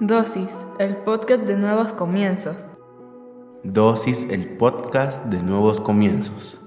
Dosis, el podcast de nuevos comienzos. Dosis, el podcast de nuevos comienzos.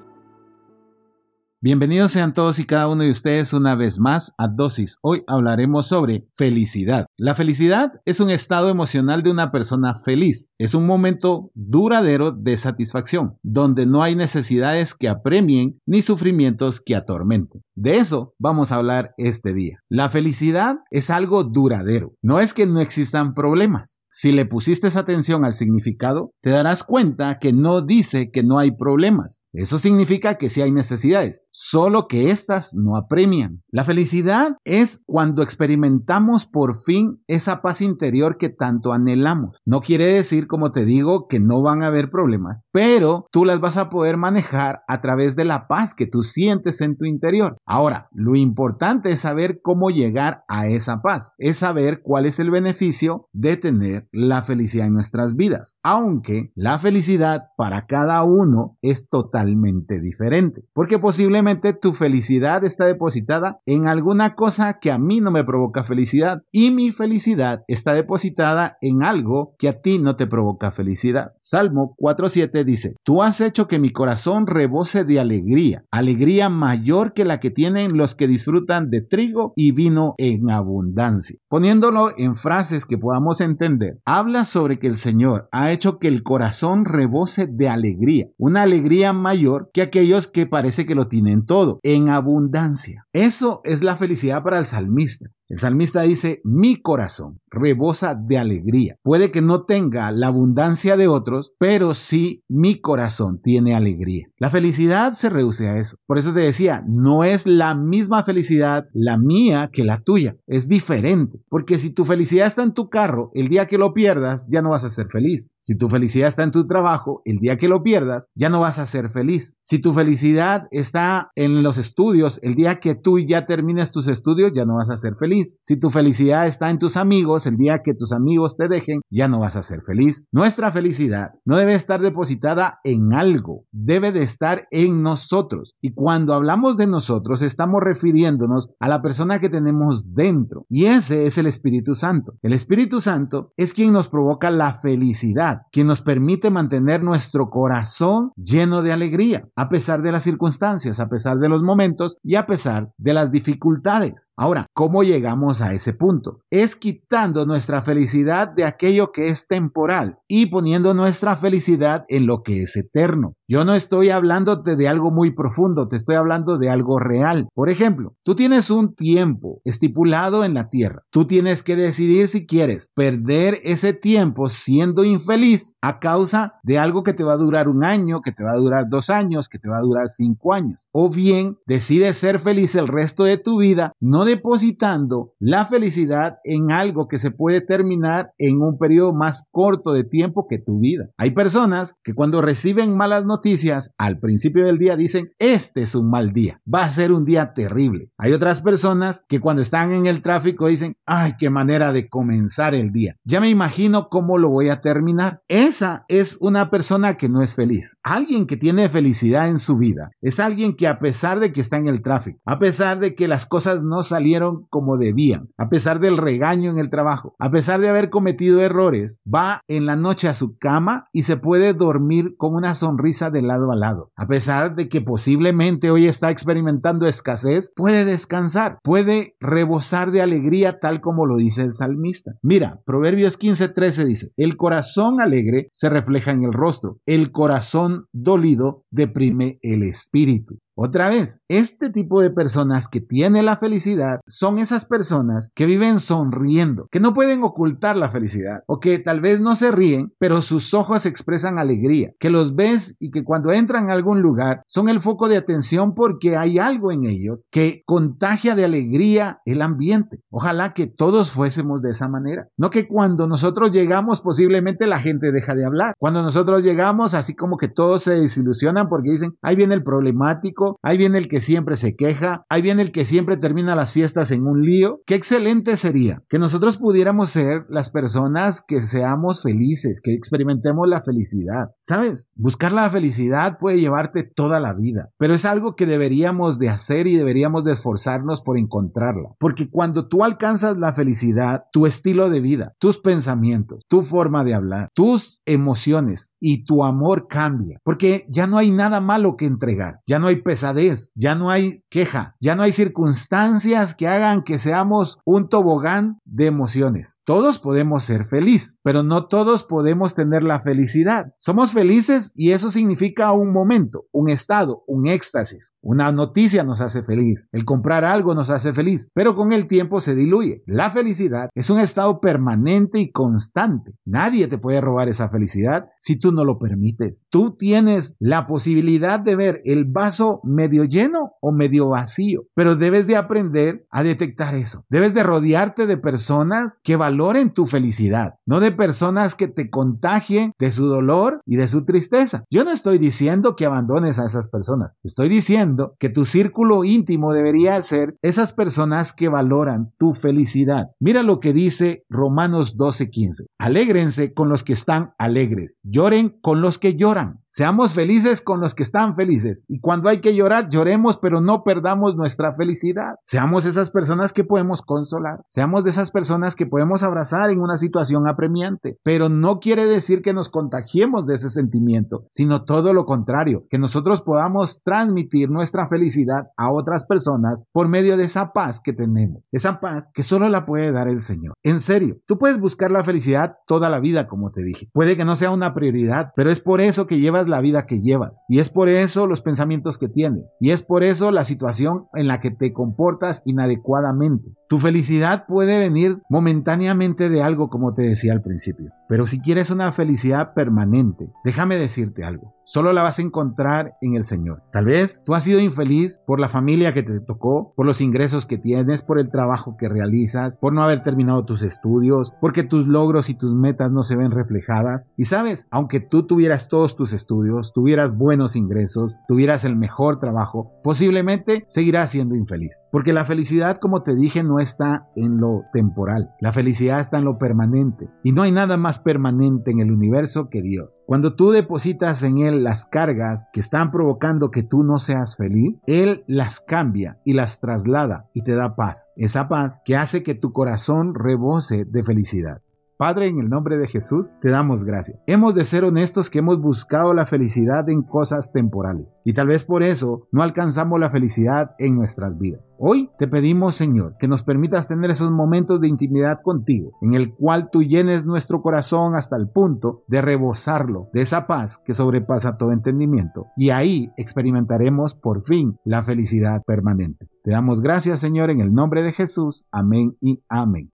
Bienvenidos sean todos y cada uno de ustedes una vez más a Dosis. Hoy hablaremos sobre felicidad. La felicidad es un estado emocional de una persona feliz. Es un momento duradero de satisfacción, donde no hay necesidades que apremien ni sufrimientos que atormenten. De eso vamos a hablar este día. La felicidad es algo duradero. No es que no existan problemas. Si le pusiste atención al significado, te darás cuenta que no dice que no hay problemas. Eso significa que sí hay necesidades, solo que éstas no apremian. La felicidad es cuando experimentamos por fin esa paz interior que tanto anhelamos. No quiere decir, como te digo, que no van a haber problemas, pero tú las vas a poder manejar a través de la paz que tú sientes en tu interior. Ahora, lo importante es saber cómo llegar a esa paz, es saber cuál es el beneficio de tener la felicidad en nuestras vidas, aunque la felicidad para cada uno es totalmente diferente, porque posiblemente tu felicidad está depositada en alguna cosa que a mí no me provoca felicidad y mi felicidad está depositada en algo que a ti no te provoca felicidad. Salmo 4.7 dice, tú has hecho que mi corazón rebose de alegría, alegría mayor que la que tienen los que disfrutan de trigo y vino en abundancia. Poniéndolo en frases que podamos entender, habla sobre que el Señor ha hecho que el corazón rebose de alegría, una alegría mayor que aquellos que parece que lo tienen todo, en abundancia. Eso es la felicidad para el salmista. El salmista dice, mi corazón rebosa de alegría. Puede que no tenga la abundancia de otros, pero sí mi corazón tiene alegría. La felicidad se reduce a eso. Por eso te decía, no es la misma felicidad la mía que la tuya. Es diferente. Porque si tu felicidad está en tu carro, el día que lo pierdas, ya no vas a ser feliz. Si tu felicidad está en tu trabajo, el día que lo pierdas, ya no vas a ser feliz. Si tu felicidad está en los estudios, el día que tú ya termines tus estudios, ya no vas a ser feliz. Si tu felicidad está en tus amigos, el día que tus amigos te dejen, ya no vas a ser feliz. Nuestra felicidad no debe estar depositada en algo, debe de estar en nosotros. Y cuando hablamos de nosotros, estamos refiriéndonos a la persona que tenemos dentro. Y ese es el Espíritu Santo. El Espíritu Santo es quien nos provoca la felicidad, quien nos permite mantener nuestro corazón lleno de alegría, a pesar de las circunstancias, a pesar de los momentos y a pesar de las dificultades. Ahora, ¿cómo llegar llegamos a ese punto. Es quitando nuestra felicidad de aquello que es temporal y poniendo nuestra felicidad en lo que es eterno. Yo no estoy hablándote de algo muy profundo, te estoy hablando de algo real. Por ejemplo, tú tienes un tiempo estipulado en la tierra. Tú tienes que decidir si quieres perder ese tiempo siendo infeliz a causa de algo que te va a durar un año, que te va a durar dos años, que te va a durar cinco años. O bien decides ser feliz el resto de tu vida no depositando la felicidad en algo que se puede terminar en un periodo más corto de tiempo que tu vida. Hay personas que cuando reciben malas noticias, noticias al principio del día dicen, este es un mal día, va a ser un día terrible. Hay otras personas que cuando están en el tráfico dicen, ay, qué manera de comenzar el día. Ya me imagino cómo lo voy a terminar. Esa es una persona que no es feliz. Alguien que tiene felicidad en su vida es alguien que a pesar de que está en el tráfico, a pesar de que las cosas no salieron como debían, a pesar del regaño en el trabajo, a pesar de haber cometido errores, va en la noche a su cama y se puede dormir con una sonrisa de lado a lado. A pesar de que posiblemente hoy está experimentando escasez, puede descansar, puede rebosar de alegría tal como lo dice el salmista. Mira, Proverbios 15:13 dice, el corazón alegre se refleja en el rostro, el corazón dolido deprime el espíritu. Otra vez, este tipo de personas que tiene la felicidad son esas personas que viven sonriendo, que no pueden ocultar la felicidad o que tal vez no se ríen, pero sus ojos expresan alegría, que los ves y que cuando entran a algún lugar son el foco de atención porque hay algo en ellos que contagia de alegría el ambiente. Ojalá que todos fuésemos de esa manera, no que cuando nosotros llegamos posiblemente la gente deja de hablar, cuando nosotros llegamos así como que todos se desilusionan porque dicen, ahí viene el problemático, ahí viene el que siempre se queja, ahí viene el que siempre termina las fiestas en un lío. Qué excelente sería que nosotros pudiéramos ser las personas que seamos felices, que experimentemos la felicidad. ¿Sabes? Buscar la felicidad puede llevarte toda la vida, pero es algo que deberíamos de hacer y deberíamos de esforzarnos por encontrarla. Porque cuando tú alcanzas la felicidad, tu estilo de vida, tus pensamientos, tu forma de hablar, tus emociones y tu amor cambia. Porque ya no hay nada malo que entregar, ya no hay ya no hay queja, ya no hay circunstancias que hagan que seamos un tobogán de emociones. Todos podemos ser felices, pero no todos podemos tener la felicidad. Somos felices y eso significa un momento, un estado, un éxtasis. Una noticia nos hace feliz, el comprar algo nos hace feliz, pero con el tiempo se diluye. La felicidad es un estado permanente y constante. Nadie te puede robar esa felicidad si tú no lo permites. Tú tienes la posibilidad de ver el vaso medio lleno o medio vacío, pero debes de aprender a detectar eso. Debes de rodearte de personas que valoren tu felicidad, no de personas que te contagien de su dolor y de su tristeza. Yo no estoy diciendo que abandones a esas personas, estoy diciendo que tu círculo íntimo debería ser esas personas que valoran tu felicidad. Mira lo que dice Romanos 12:15. Alégrense con los que están alegres, lloren con los que lloran. Seamos felices con los que están felices. Y cuando hay que llorar, lloremos, pero no perdamos nuestra felicidad. Seamos esas personas que podemos consolar. Seamos de esas personas que podemos abrazar en una situación apremiante. Pero no quiere decir que nos contagiemos de ese sentimiento, sino todo lo contrario, que nosotros podamos transmitir nuestra felicidad a otras personas por medio de esa paz que tenemos. Esa paz que solo la puede dar el Señor. En serio, tú puedes buscar la felicidad toda la vida, como te dije. Puede que no sea una prioridad, pero es por eso que llevas la vida que llevas. Y es por eso los pensamientos que tienes. Y es por eso la situación en la que te comportas inadecuadamente. Tu felicidad puede venir momentáneamente de algo, como te decía al principio. Pero si quieres una felicidad permanente, déjame decirte algo. Solo la vas a encontrar en el Señor. Tal vez tú has sido infeliz por la familia que te tocó, por los ingresos que tienes, por el trabajo que realizas, por no haber terminado tus estudios, porque tus logros y tus metas no se ven reflejadas. Y sabes, aunque tú tuvieras todos tus estudios, tuvieras buenos ingresos, tuvieras el mejor trabajo, posiblemente seguirás siendo infeliz. Porque la felicidad, como te dije, no está en lo temporal. La felicidad está en lo permanente. Y no hay nada permanente en el universo que Dios. Cuando tú depositas en Él las cargas que están provocando que tú no seas feliz, Él las cambia y las traslada y te da paz. Esa paz que hace que tu corazón rebose de felicidad. Padre, en el nombre de Jesús, te damos gracias. Hemos de ser honestos que hemos buscado la felicidad en cosas temporales y tal vez por eso no alcanzamos la felicidad en nuestras vidas. Hoy te pedimos, Señor, que nos permitas tener esos momentos de intimidad contigo, en el cual tú llenes nuestro corazón hasta el punto de rebosarlo de esa paz que sobrepasa todo entendimiento. Y ahí experimentaremos por fin la felicidad permanente. Te damos gracias, Señor, en el nombre de Jesús. Amén y amén.